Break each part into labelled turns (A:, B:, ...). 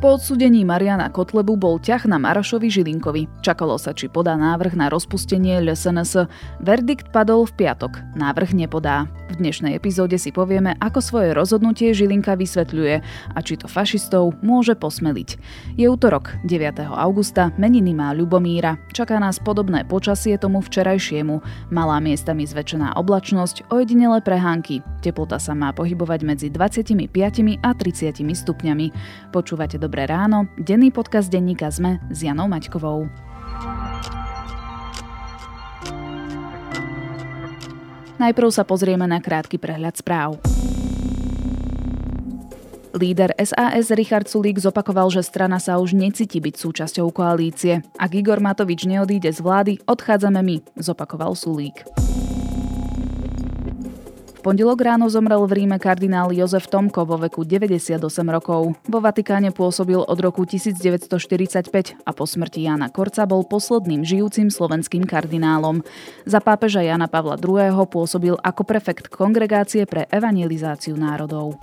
A: Po odsudení Mariana Kotlebu bol ťah na Marošovi Žilinkovi. Čakalo sa, či podá návrh na rozpustenie LSNS. Verdikt padol v piatok. Návrh nepodá. V dnešnej epizóde si povieme, ako svoje rozhodnutie Žilinka vysvetľuje a či to fašistov môže posmeliť. Je útorok, 9. augusta, meniny má Ľubomíra. Čaká nás podobné počasie tomu včerajšiemu. Malá miestami zväčšená oblačnosť, ojedinele prehánky. Teplota sa má pohybovať medzi 25 a 30 stupňami. Počúvate do Dobré ráno, denný podcast denníka ZME s Janou Maťkovou. Najprv sa pozrieme na krátky prehľad správ. Líder SAS Richard Sulík zopakoval, že strana sa už necíti byť súčasťou koalície. Ak Igor Matovič neodíde z vlády, odchádzame my, zopakoval Sulík pondelok ráno zomrel v Ríme kardinál Jozef Tomko vo veku 98 rokov. Vo Vatikáne pôsobil od roku 1945 a po smrti Jana Korca bol posledným žijúcim slovenským kardinálom. Za pápeža Jana Pavla II. pôsobil ako prefekt kongregácie pre evangelizáciu národov.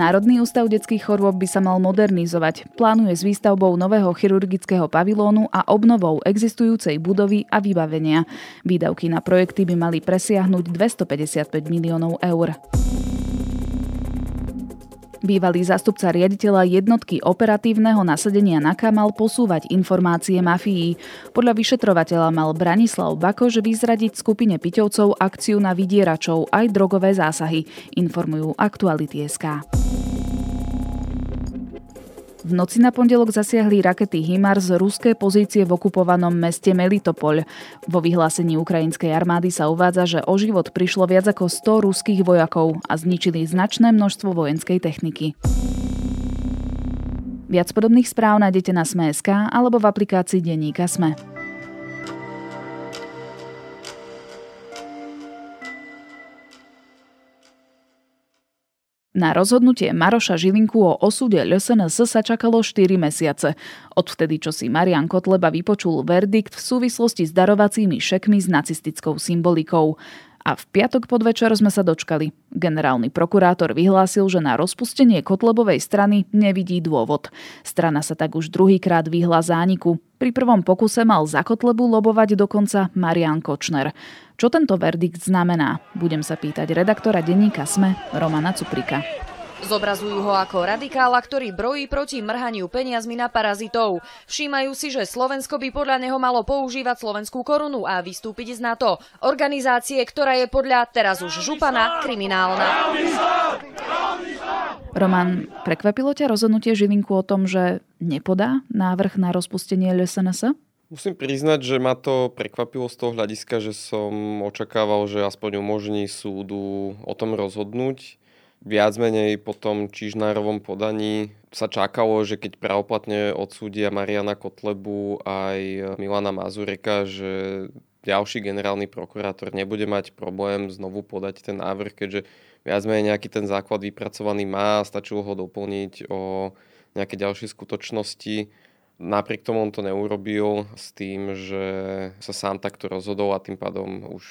A: Národný ústav detských chorôb by sa mal modernizovať. Plánuje s výstavbou nového chirurgického pavilónu a obnovou existujúcej budovy a vybavenia. Výdavky na projekty by mali presiahnuť 255 miliónov eur. Bývalý zástupca riaditeľa jednotky operatívneho nasadenia NAKA mal posúvať informácie mafii. Podľa vyšetrovateľa mal Branislav Bakož vyzradiť skupine Piťovcov akciu na vydieračov aj drogové zásahy, informujú Aktuality.sk. V noci na pondelok zasiahli rakety HIMAR z ruské pozície v okupovanom meste Melitopol. Vo vyhlásení ukrajinskej armády sa uvádza, že o život prišlo viac ako 100 ruských vojakov a zničili značné množstvo vojenskej techniky. Viac podobných správ nájdete na Sme.sk alebo v aplikácii Denníka Sme. Na rozhodnutie Maroša Žilinku o osude LSNS sa čakalo 4 mesiace. Odvtedy, čo si Marian Kotleba vypočul verdikt v súvislosti s darovacími šekmi s nacistickou symbolikou. A v piatok podvečer sme sa dočkali. Generálny prokurátor vyhlásil, že na rozpustenie Kotlebovej strany nevidí dôvod. Strana sa tak už druhýkrát vyhla zániku. Pri prvom pokuse mal za Kotlebu lobovať dokonca Marian Kočner. Čo tento verdikt znamená? Budem sa pýtať redaktora denníka SME Romana Cuprika.
B: Zobrazujú ho ako radikála, ktorý brojí proti mrhaniu peniazmi na parazitov. Všímajú si, že Slovensko by podľa neho malo používať slovenskú korunu a vystúpiť z NATO. Organizácie, ktorá je podľa teraz už župana kriminálna.
A: Roman, prekvapilo ťa rozhodnutie Žilinku o tom, že nepodá návrh na rozpustenie LSNS?
C: Musím priznať, že ma to prekvapilo z toho hľadiska, že som očakával, že aspoň umožní súdu o tom rozhodnúť viac menej po tom Čižnárovom podaní sa čakalo, že keď pravoplatne odsúdia Mariana Kotlebu aj Milana Mazureka, že ďalší generálny prokurátor nebude mať problém znovu podať ten návrh, keďže viac menej nejaký ten základ vypracovaný má, stačilo ho doplniť o nejaké ďalšie skutočnosti. Napriek tomu on to neurobil s tým, že sa sám takto rozhodol a tým pádom už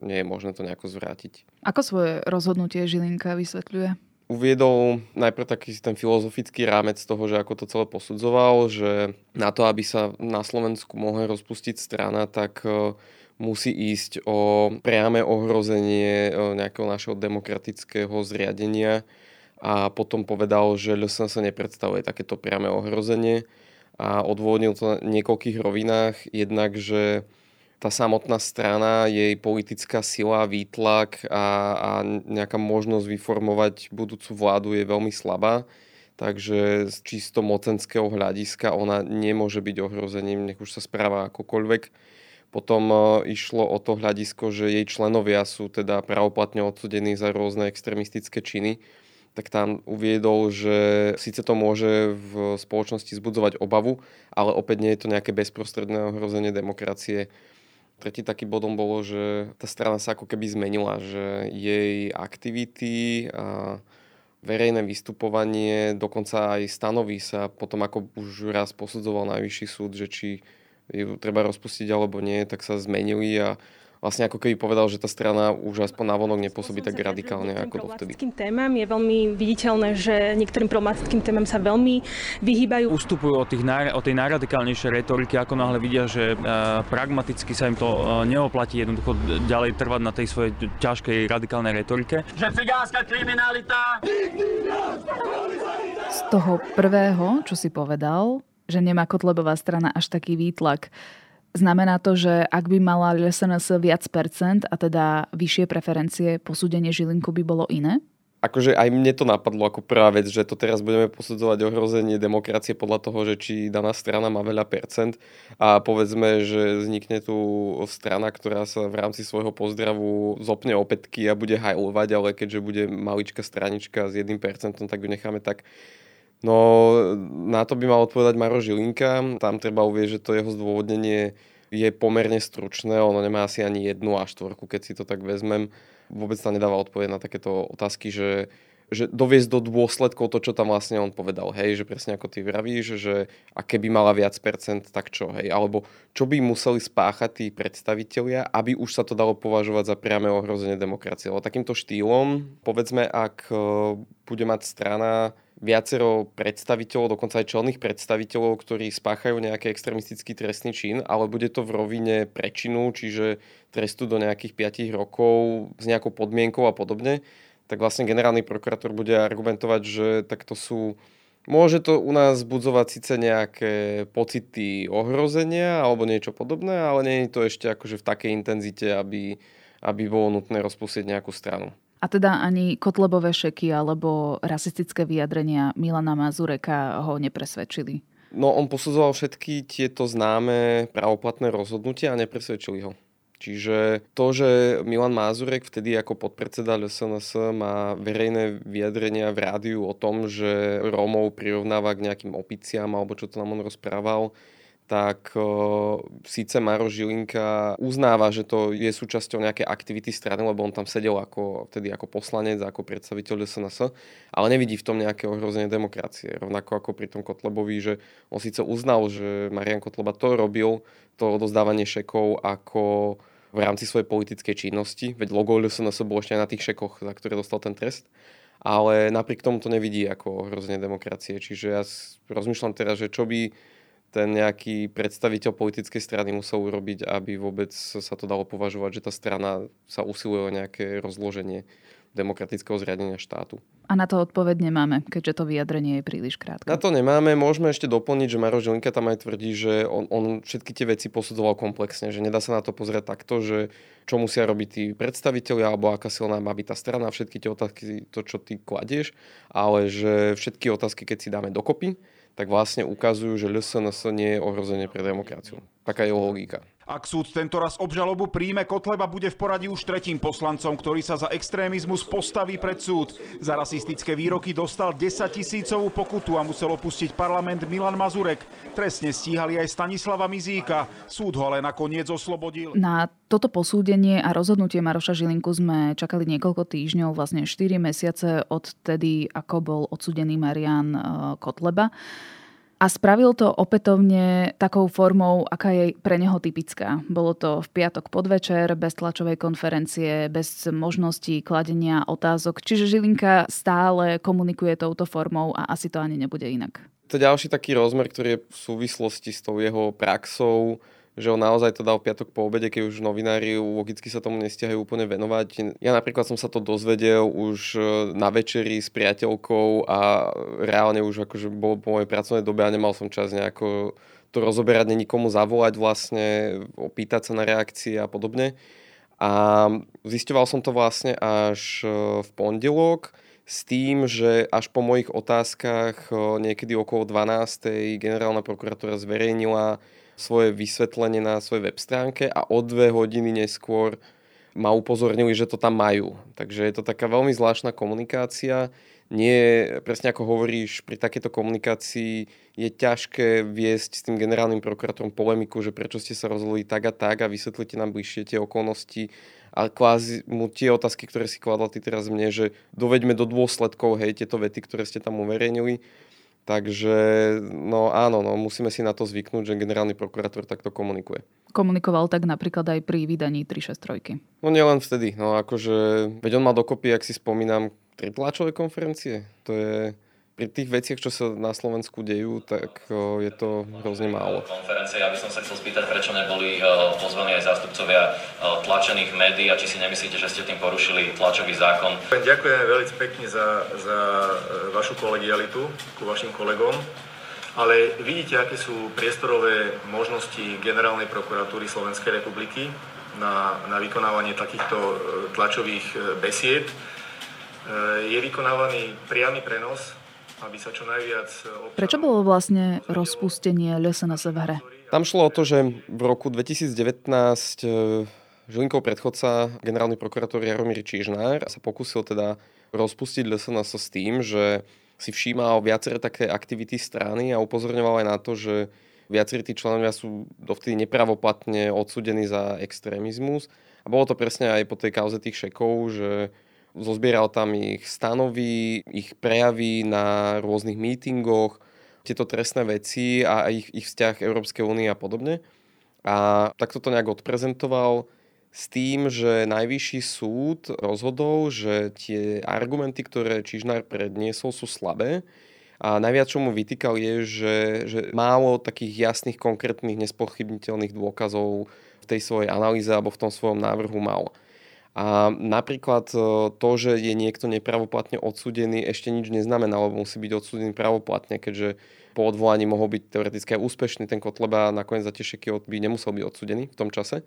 C: nie je možné to nejako zvrátiť.
A: Ako svoje rozhodnutie Žilinka vysvetľuje?
C: Uviedol najprv taký ten filozofický rámec toho, že ako to celé posudzoval, že na to, aby sa na Slovensku mohla rozpustiť strana, tak e, musí ísť o priame ohrozenie e, nejakého našeho demokratického zriadenia a potom povedal, že LSN sa nepredstavuje takéto priame ohrozenie a odvodnil to na niekoľkých rovinách. Jednak, že tá samotná strana, jej politická sila, výtlak a, a nejaká možnosť vyformovať budúcu vládu je veľmi slabá. Takže z čisto mocenského hľadiska ona nemôže byť ohrozením, nech už sa správa akokoľvek. Potom e, išlo o to hľadisko, že jej členovia sú teda pravoplatne odsudení za rôzne extremistické činy tak tam uviedol, že síce to môže v spoločnosti zbudzovať obavu, ale opäť nie je to nejaké bezprostredné ohrozenie demokracie. Tretí taký bodom bolo, že tá strana sa ako keby zmenila, že jej aktivity a verejné vystupovanie, dokonca aj stanoví sa potom, ako už raz posudzoval najvyšší súd, že či ju treba rozpustiť alebo nie, tak sa zmenili a vlastne ako keby povedal, že tá strana už aspoň vonok nepôsobí tak radikálne ako dovtedy.
D: témam je veľmi viditeľné, že niektorým problematickým témam sa veľmi vyhýbajú.
E: Ustupujú od, tých, od tej najradikálnejšej retoriky, ako náhle vidia, že uh, pragmaticky sa im to uh, neoplatí jednoducho ďalej trvať na tej svojej ťažkej radikálnej retorike. Že cigánska kriminalita!
A: Z toho prvého, čo si povedal, že nemá Kotlebová strana až taký výtlak, Znamená to, že ak by mala SNS viac percent a teda vyššie preferencie, posúdenie Žilinku by bolo iné?
C: Akože aj mne to napadlo ako prvá vec, že to teraz budeme posudzovať ohrozenie demokracie podľa toho, že či daná strana má veľa percent a povedzme, že vznikne tu strana, ktorá sa v rámci svojho pozdravu zopne opätky a bude hajlovať, ale keďže bude maličká stranička s 1%, tak ju necháme tak No, na to by mal odpovedať Maro Žilinka. Tam treba uvieť, že to jeho zdôvodnenie je pomerne stručné. Ono nemá asi ani jednu a štvorku, keď si to tak vezmem. Vôbec sa nedáva odpovedať na takéto otázky, že že doviesť do dôsledkov to, čo tam vlastne on povedal, hej, že presne ako ty vravíš, že a keby mala viac percent, tak čo, hej, alebo čo by museli spáchať tí predstavitelia, aby už sa to dalo považovať za priame ohrozenie demokracie. Lebo takýmto štýlom, povedzme, ak e, bude mať strana viacero predstaviteľov, dokonca aj čelných predstaviteľov, ktorí spáchajú nejaký extremistický trestný čin, ale bude to v rovine prečinu, čiže trestu do nejakých 5 rokov s nejakou podmienkou a podobne, tak vlastne generálny prokurátor bude argumentovať, že takto sú Môže to u nás budzovať síce nejaké pocity ohrozenia alebo niečo podobné, ale nie je to ešte akože v takej intenzite, aby, aby bolo nutné rozpustiť nejakú stranu.
A: A teda ani kotlebové šeky alebo rasistické vyjadrenia Milana Mazureka ho nepresvedčili.
C: No on posudzoval všetky tieto známe pravoplatné rozhodnutia a nepresvedčili ho. Čiže to, že Milan Mazurek vtedy ako podpredseda LSNS má verejné vyjadrenia v rádiu o tom, že Rómov prirovnáva k nejakým opiciam alebo čo to nám on rozprával, tak uh, síce Maro Žilinka uznáva, že to je súčasťou nejakej aktivity strany, lebo on tam sedel ako, vtedy ako poslanec, ako predstaviteľ SNS, ale nevidí v tom nejaké ohrozenie demokracie. Rovnako ako pri tom Kotlebovi, že on síce uznal, že Marian Kotleba to robil, to odozdávanie šekov ako v rámci svojej politickej činnosti, veď logo SNS bolo ešte aj na tých šekoch, za ktoré dostal ten trest, ale napriek tomu to nevidí ako ohrozenie demokracie. Čiže ja rozmýšľam teraz, že čo by ten nejaký predstaviteľ politickej strany musel urobiť, aby vôbec sa to dalo považovať, že tá strana sa usiluje o nejaké rozloženie demokratického zriadenia štátu.
A: A na to odpoveď nemáme, keďže to vyjadrenie je príliš krátke.
C: Na to nemáme. Môžeme ešte doplniť, že Maro Žilinka tam aj tvrdí, že on, on všetky tie veci posudzoval komplexne, že nedá sa na to pozrieť takto, že čo musia robiť tí predstaviteľia, alebo aká silná má byť tá strana, všetky tie otázky, to, čo ty kladieš, ale že všetky otázky, keď si dáme dokopy, tak vlastne ukazujú, že LSNS nie je ohrozenie pre demokraciu. Taká je logika.
F: Ak súd tento raz obžalobu príjme, Kotleba bude v poradí už tretím poslancom, ktorý sa za extrémizmus postaví pred súd. Za rasistické výroky dostal 10 tisícovú pokutu a musel opustiť parlament Milan Mazurek. Trestne stíhali aj Stanislava Mizíka. Súd ho ale nakoniec oslobodil.
A: Na toto posúdenie a rozhodnutie Maroša Žilinku sme čakali niekoľko týždňov, vlastne 4 mesiace od tedy, ako bol odsudený Marian eh, Kotleba. A spravil to opätovne takou formou, aká je pre neho typická. Bolo to v piatok podvečer, bez tlačovej konferencie, bez možností kladenia otázok. Čiže Žilinka stále komunikuje touto formou a asi to ani nebude inak.
C: To ďalší taký rozmer, ktorý je v súvislosti s tou jeho praxou, že on naozaj to dal piatok po obede, keď už novinári logicky sa tomu nestiahajú úplne venovať. Ja napríklad som sa to dozvedel už e, na večeri s priateľkou a reálne už akože bol po mojej pracovnej dobe a nemal som čas nejako to rozoberať, nikomu zavolať vlastne, opýtať sa na reakcie a podobne. A zisťoval som to vlastne až e, v pondelok s tým, že až po mojich otázkach e, niekedy okolo 12. generálna prokuratúra zverejnila svoje vysvetlenie na svojej web stránke a o dve hodiny neskôr ma upozornili, že to tam majú. Takže je to taká veľmi zvláštna komunikácia. Nie, presne ako hovoríš, pri takéto komunikácii je ťažké viesť s tým generálnym prokurátorom polemiku, že prečo ste sa rozhodli tak a tak a vysvetlite nám bližšie tie okolnosti a kvázi mu tie otázky, ktoré si kladla ty teraz mne, že doveďme do dôsledkov, hej, tieto vety, ktoré ste tam uverejnili Takže no áno, no, musíme si na to zvyknúť, že generálny prokurátor takto komunikuje.
A: Komunikoval tak napríklad aj pri vydaní 363.
C: No nielen vtedy, no akože, veď on má dokopy, ak si spomínam, tri tlačové konferencie. To je pri tých veciach, čo sa na Slovensku dejú, tak je to hrozne málo.
G: Konferencie, ja by som sa chcel spýtať, prečo neboli pozvaní aj zástupcovia tlačených médií a či si nemyslíte, že ste tým porušili tlačový zákon.
H: Ďakujem veľmi pekne za, za e, vašu kolegialitu ku vašim kolegom. Ale vidíte, aké sú priestorové možnosti Generálnej prokuratúry Slovenskej republiky na, na vykonávanie takýchto e, tlačových e, besied. Je vykonávaný priamy prenos aby sa čo najviac...
A: Občanov... Prečo bolo vlastne rozpustenie LSNS v hre?
C: Tam šlo o to, že v roku 2019 e, Žilinkov predchodca, generálny prokurátor Jaromír Čižnár, sa pokúsil teda rozpustiť LSNS s tým, že si všímal viaceré také aktivity strany a upozorňoval aj na to, že viacerí tí členovia sú dovtedy nepravoplatne odsudení za extrémizmus. A bolo to presne aj po tej kauze tých šekov, že Zozbieral tam ich stanovy, ich prejavy na rôznych mítingoch, tieto trestné veci a ich, ich vzťah Európskej únie a podobne. A takto to nejak odprezentoval s tým, že najvyšší súd rozhodol, že tie argumenty, ktoré Čižnár predniesol, sú slabé. A najviac, čo mu vytýkal, je, že, že málo takých jasných, konkrétnych, nespochybniteľných dôkazov v tej svojej analýze alebo v tom svojom návrhu mal. A napríklad e, to, že je niekto nepravoplatne odsudený, ešte nič neznamená, lebo musí byť odsudený pravoplatne, keďže po odvolaní mohol byť teoreticky aj úspešný ten Kotleba nakoniec za tie šeky by nemusel byť odsudený v tom čase.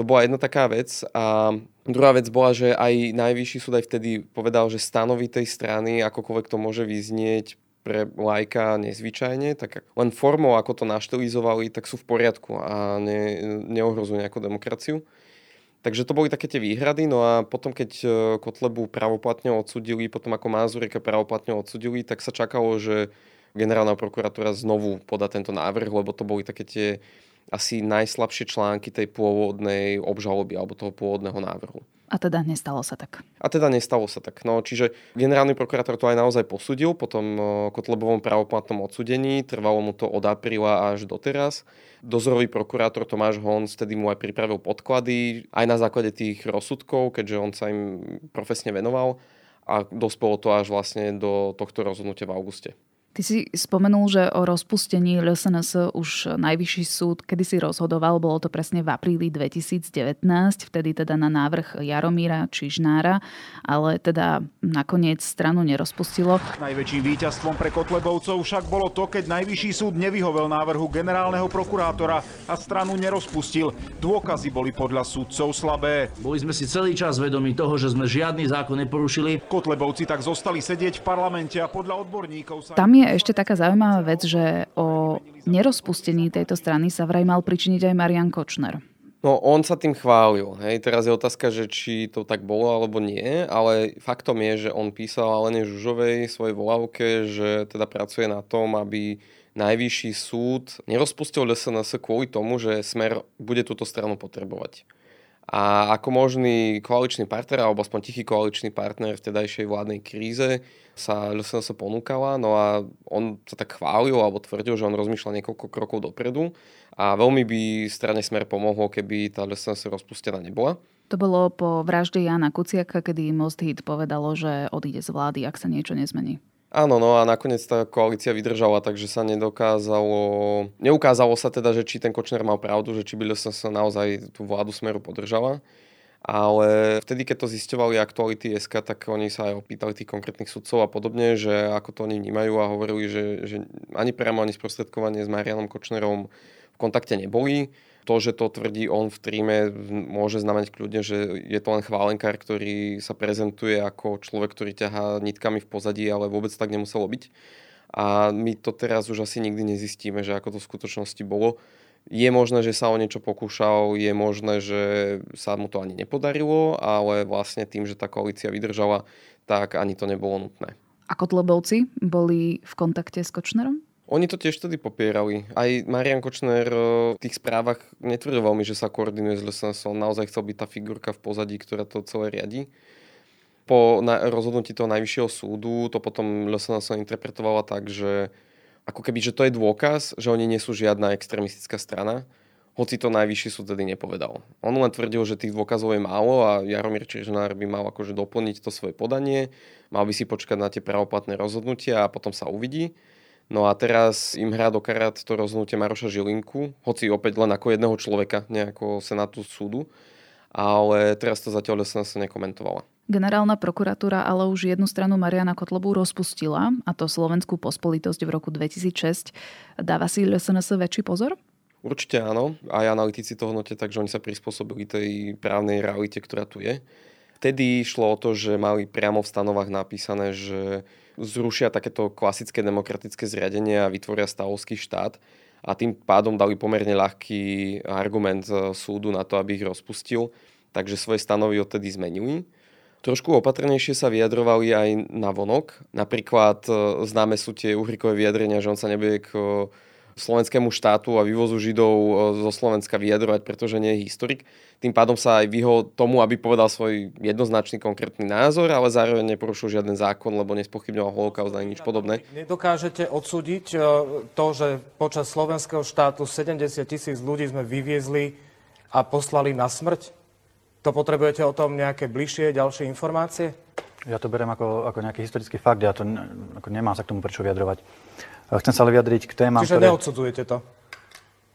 C: To bola jedna taká vec. A druhá vec bola, že aj najvyšší súd aj vtedy povedal, že stanovy tej strany, akokoľvek to môže vyznieť pre lajka nezvyčajne, tak len formou, ako to naštilizovali, tak sú v poriadku a ne, neohrozujú nejakú demokraciu. Takže to boli také tie výhrady, no a potom keď e, Kotlebu pravoplatne odsudili, potom ako Mazureka pravoplatne odsudili, tak sa čakalo, že generálna prokuratúra znovu podá tento návrh, lebo to boli také tie asi najslabšie články tej pôvodnej obžaloby alebo toho pôvodného návrhu.
A: A teda nestalo sa tak.
C: A teda nestalo sa tak. No, čiže generálny prokurátor to aj naozaj posudil po tom Kotlebovom pravoplatnom odsudení. Trvalo mu to od apríla až doteraz. Dozorový prokurátor Tomáš Honc vtedy mu aj pripravil podklady, aj na základe tých rozsudkov, keďže on sa im profesne venoval a dospelo to až vlastne do tohto rozhodnutia v auguste.
A: Ty si spomenul, že o rozpustení LSNS už najvyšší súd kedy si rozhodoval, bolo to presne v apríli 2019, vtedy teda na návrh Jaromíra Čižnára, ale teda nakoniec stranu nerozpustilo.
F: Najväčším víťazstvom pre Kotlebovcov však bolo to, keď najvyšší súd nevyhovel návrhu generálneho prokurátora a stranu nerozpustil. Dôkazy boli podľa súdcov slabé.
I: Boli sme si celý čas vedomi toho, že sme žiadny zákon neporušili.
F: Kotlebovci tak zostali sedieť v parlamente a podľa odborníkov sa...
A: Tam je ešte taká zaujímavá vec, že o nerozpustení tejto strany sa vraj mal pričiniť aj Marian Kočner.
C: No on sa tým chválil. Hej. Teraz je otázka, že či to tak bolo alebo nie, ale faktom je, že on písal Alene Žužovej svojej volávke, že teda pracuje na tom, aby najvyšší súd nerozpustil SNS kvôli tomu, že Smer bude túto stranu potrebovať. A ako možný koaličný partner, alebo aspoň tichý koaličný partner v tedajšej vládnej kríze sa LSNS ponúkala, no a on sa tak chválil alebo tvrdil, že on rozmýšľa niekoľko krokov dopredu a veľmi by strane Smer pomohlo, keby tá LSNS rozpustená nebola.
A: To bolo po vražde Jana Kuciaka, kedy Most Hit povedalo, že odíde z vlády, ak sa niečo nezmení.
C: Áno, no a nakoniec tá koalícia vydržala, takže sa nedokázalo, neukázalo sa teda, že či ten Kočner mal pravdu, že či by sa naozaj tú vládu smeru podržala. Ale vtedy, keď to zisťovali aktuality SK, tak oni sa aj opýtali tých konkrétnych sudcov a podobne, že ako to oni vnímajú a hovorili, že, že ani priamo, ani sprostredkovanie s Marianom Kočnerom v kontakte neboli to, že to tvrdí on v tríme, môže znamenať kľudne, že je to len chválenkár, ktorý sa prezentuje ako človek, ktorý ťahá nitkami v pozadí, ale vôbec tak nemuselo byť. A my to teraz už asi nikdy nezistíme, že ako to v skutočnosti bolo. Je možné, že sa o niečo pokúšal, je možné, že sa mu to ani nepodarilo, ale vlastne tým, že tá koalícia vydržala, tak ani to nebolo nutné.
A: A Kotlebovci boli v kontakte s Kočnerom?
C: Oni to tiež tedy popierali. Aj Marian Kočner eh, v tých správach netvrdil veľmi, že sa koordinuje s LSNS. On naozaj chcel byť tá figurka v pozadí, ktorá to celé riadi. po na, rozhodnutí toho najvyššieho súdu to potom LSNS interpretovala tak, že ako keby, že to je dôkaz, že oni nie sú žiadna extremistická strana, hoci to najvyšší súd tedy nepovedal. On len tvrdil, že tých dôkazov je málo a Jaromír Čižnár by mal akože doplniť to svoje podanie, mal by si počkať na tie pravoplatné rozhodnutia a potom sa uvidí. No a teraz im hrá do karát to rozhodnutie Maroša Žilinku, hoci opäť len ako jedného človeka, nejako senátu súdu, ale teraz to zatiaľ sa nekomentovala.
A: Generálna prokuratúra ale už jednu stranu Mariana Kotlobu rozpustila, a to Slovenskú pospolitosť v roku 2006. Dáva si SNS väčší pozor?
C: Určite áno. Aj analytici to hodnotia tak, že oni sa prispôsobili tej právnej realite, ktorá tu je. Vtedy išlo o to, že mali priamo v stanovách napísané, že zrušia takéto klasické demokratické zriadenie a vytvoria stavovský štát a tým pádom dali pomerne ľahký argument súdu na to, aby ich rozpustil. Takže svoje stanovy odtedy zmenili. Trošku opatrnejšie sa vyjadrovali aj na vonok. Napríklad e, známe sú tie uhrikové vyjadrenia, že on sa nebude k e, slovenskému štátu a vývozu Židov e, zo Slovenska vyjadrovať, pretože nie je historik. Tým pádom sa aj vyhol tomu, aby povedal svoj jednoznačný konkrétny názor, ale zároveň neporušil žiaden zákon, lebo nespochybňoval holokaust ani nič podobné.
J: Nedokážete odsúdiť to, že počas slovenského štátu 70 tisíc ľudí sme vyviezli a poslali na smrť? To potrebujete o tom nejaké bližšie, ďalšie informácie?
K: Ja to beriem ako, ako nejaký historický fakt, ja to ne, ako nemám sa k tomu prečo vyjadrovať. Chcem sa ale vyjadriť k témam,
J: Čiže ktoré... neodsudzujete to?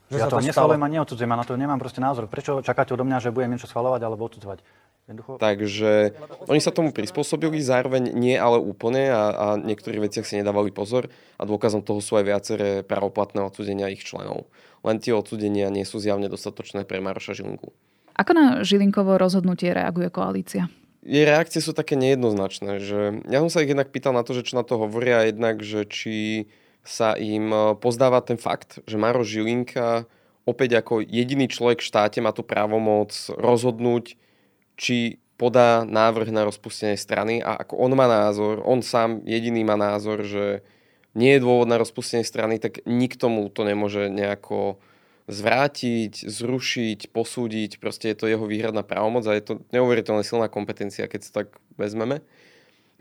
K: Že ja to, to neschvalujem a neodsudzujem, a na to nemám proste názor. Prečo čakáte odo mňa, že budem niečo schvalovať alebo odsudzovať?
C: Jednoducho... Takže oni sa tomu prispôsobili, zároveň nie ale úplne a, a niektorých veciach si nedávali pozor a dôkazom toho sú aj viaceré pravoplatné odsudenia ich členov. Len tie odsudenia nie sú zjavne dostatočné pre Maroša Žilinku.
A: Ako na Žilinkovo rozhodnutie reaguje koalícia?
C: Jej reakcie sú také nejednoznačné, že ja som sa ich jednak pýtal na to, že čo na to hovoria, jednak, že či sa im e, pozdáva ten fakt, že Maro Žilinka opäť ako jediný človek v štáte má tu právomoc rozhodnúť, či podá návrh na rozpustenie strany a ako on má názor, on sám jediný má názor, že nie je dôvod na rozpustenie strany, tak nikto mu to nemôže nejako zvrátiť, zrušiť, posúdiť, proste je to jeho výhradná právomoc a je to neuveriteľne silná kompetencia, keď sa tak vezmeme.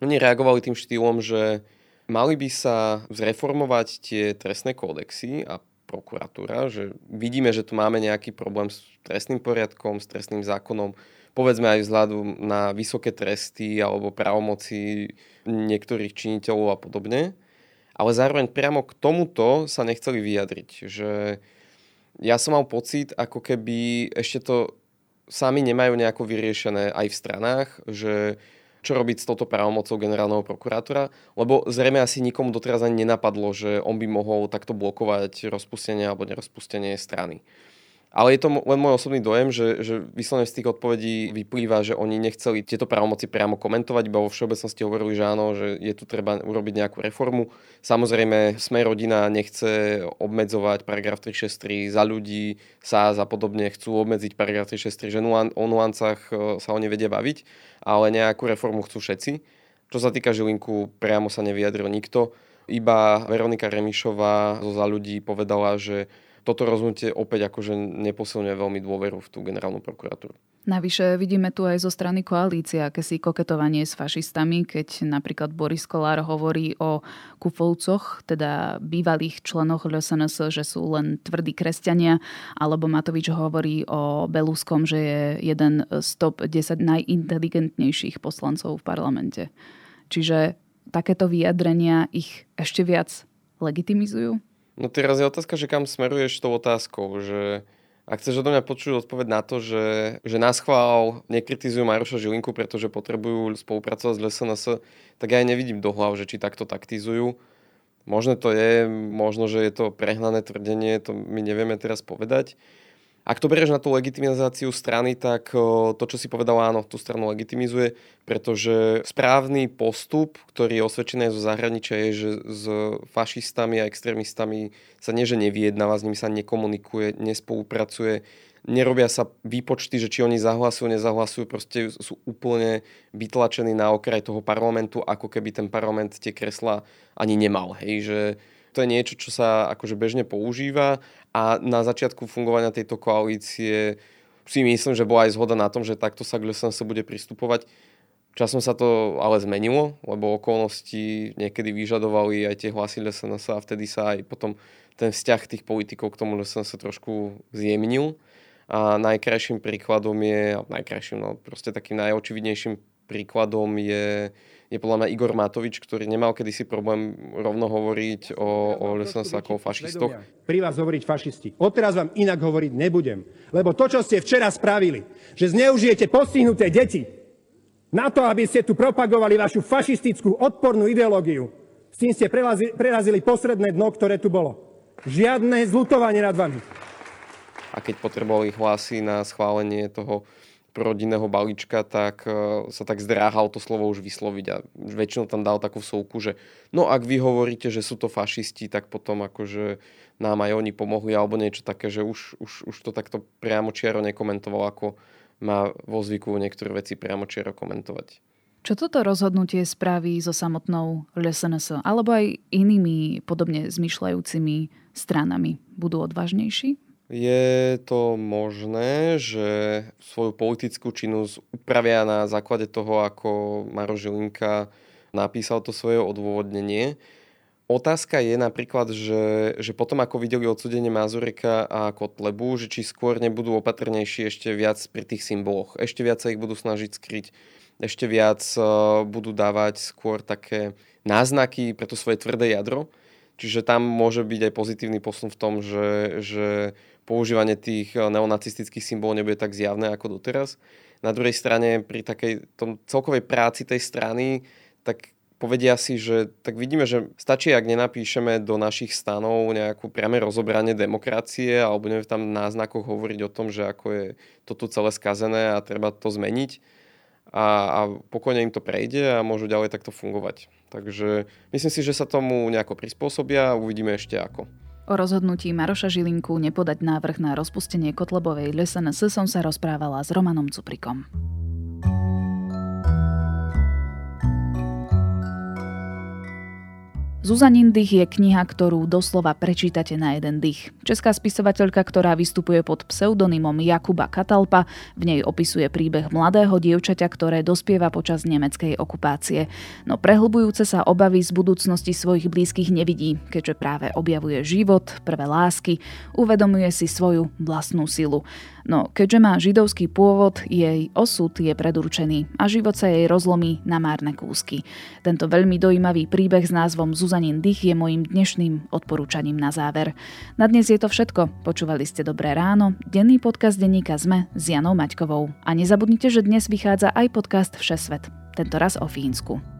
C: Oni reagovali tým štýlom, že mali by sa zreformovať tie trestné kódexy a prokuratúra, že vidíme, že tu máme nejaký problém s trestným poriadkom, s trestným zákonom, povedzme aj vzhľadu na vysoké tresty alebo právomoci niektorých činiteľov a podobne. Ale zároveň priamo k tomuto sa nechceli vyjadriť, že ja som mal pocit, ako keby ešte to sami nemajú nejako vyriešené aj v stranách, že čo robiť s touto právomocou generálneho prokurátora, lebo zrejme asi nikomu doteraz ani nenapadlo, že on by mohol takto blokovať rozpustenie alebo nerozpustenie strany. Ale je to len môj osobný dojem, že, že vyslovene z tých odpovedí vyplýva, že oni nechceli tieto právomoci priamo komentovať, iba vo všeobecnosti hovorili, že áno, že je tu treba urobiť nejakú reformu. Samozrejme, sme rodina nechce obmedzovať paragraf 363 za ľudí, sa a podobne chcú obmedziť paragraf 363, že o nuancách e, sa oni vedia baviť, ale nejakú reformu chcú všetci. Čo sa týka Žilinku, priamo sa nevyjadril nikto. Iba Veronika Remišová zo za ľudí povedala, že toto rozhodnutie opäť akože neposilňuje veľmi dôveru v tú generálnu prokuratúru.
A: Navyše vidíme tu aj zo strany koalície akési koketovanie s fašistami, keď napríklad Boris Kolár hovorí o kufovcoch, teda bývalých členoch LSNS, že sú len tvrdí kresťania, alebo Matovič hovorí o Beluskom, že je jeden z top 10 najinteligentnejších poslancov v parlamente. Čiže takéto vyjadrenia ich ešte viac legitimizujú?
C: No teraz je otázka, že kam smeruješ tou otázkou, že ak chceš odo mňa počuť odpoveď na to, že, že nás chvál nekritizujú Maroša Žilinku, pretože potrebujú spolupracovať s LSNS, tak ja nevidím do hlav, že či takto taktizujú. Možno to je, možno, že je to prehnané tvrdenie, to my nevieme teraz povedať. Ak to berieš na tú legitimizáciu strany, tak to, čo si povedal, áno, tú stranu legitimizuje, pretože správny postup, ktorý je osvedčený zo zahraničia, je, že s fašistami a extrémistami sa nie, že s nimi sa nekomunikuje, nespolupracuje, nerobia sa výpočty, že či oni zahlasujú, nezahlasujú, proste sú úplne vytlačení na okraj toho parlamentu, ako keby ten parlament tie kresla ani nemal. Hej, že to je niečo, čo sa akože bežne používa a na začiatku fungovania tejto koalície si myslím, že bola aj zhoda na tom, že takto sa k sa bude pristupovať. Časom sa to ale zmenilo, lebo okolnosti niekedy vyžadovali aj tie hlasy SNS a vtedy sa aj potom ten vzťah tých politikov k tomu SNS trošku zjemnil. A najkrajším príkladom je, najkrajším, no proste takým najočividnejším príkladom je, je podľa mňa Igor Matovič, ktorý nemal kedysi problém rovno hovoriť o, o SNS ako o fašistoch.
L: Pri vás hovoriť fašisti. Odteraz vám inak hovoriť nebudem. Lebo to, čo ste včera spravili, že zneužijete postihnuté deti, na to, aby ste tu propagovali vašu fašistickú odpornú ideológiu. S tým ste prerazili posledné dno, ktoré tu bolo. Žiadne zlutovanie nad vami.
C: A keď potrebovali hlasy na schválenie toho prorodinného balíčka, tak e, sa tak zdráhal to slovo už vysloviť a väčšinou tam dal takú vsúku, že no ak vy hovoríte, že sú to fašisti, tak potom akože nám aj oni pomohli alebo niečo také, že už, už, už to takto priamo čiaro nekomentoval ako má vo zvyku niektoré veci priamo čiero komentovať.
A: Čo toto rozhodnutie spraví so samotnou LSNS alebo aj inými podobne zmyšľajúcimi stranami? Budú odvážnejší?
C: Je to možné, že svoju politickú činnosť upravia na základe toho, ako Maro Žilinka napísal to svoje odôvodnenie. Otázka je napríklad, že, že potom ako videli odsudenie Mazureka a Kotlebu, že či skôr nebudú opatrnejší ešte viac pri tých symboloch. Ešte viac sa ich budú snažiť skryť, ešte viac uh, budú dávať skôr také náznaky pre to svoje tvrdé jadro. Čiže tam môže byť aj pozitívny posun v tom, že, že používanie tých neonacistických symbolov nebude tak zjavné ako doteraz. Na druhej strane pri takej tom celkovej práci tej strany, tak povedia si, že tak vidíme, že stačí, ak nenapíšeme do našich stanov nejakú priame rozobranie demokracie alebo budeme tam na náznakoch hovoriť o tom, že ako je toto celé skazené a treba to zmeniť a, a pokojne im to prejde a môžu ďalej takto fungovať. Takže myslím si, že sa tomu nejako prispôsobia a uvidíme ešte ako.
A: O rozhodnutí Maroša Žilinku nepodať návrh na rozpustenie Kotlebovej LSNS som sa rozprávala s Romanom Cuprikom. Zuzanin dých je kniha, ktorú doslova prečítate na jeden dých. Česká spisovateľka, ktorá vystupuje pod pseudonymom Jakuba Katalpa, v nej opisuje príbeh mladého dievčaťa, ktoré dospieva počas nemeckej okupácie. No prehlbujúce sa obavy z budúcnosti svojich blízkych nevidí, keďže práve objavuje život, prvé lásky, uvedomuje si svoju vlastnú silu. No keďže má židovský pôvod, jej osud je predurčený a život sa jej rozlomí na márne kúsky. Tento veľmi dojímavý príbeh s názvom Zuzanin dých je mojim dnešným odporúčaním na záver. Na dnes je to všetko. Počúvali ste Dobré ráno, denný podcast denníka ZME s Janou Maťkovou. A nezabudnite, že dnes vychádza aj podcast Všesvet, tento raz o Fínsku.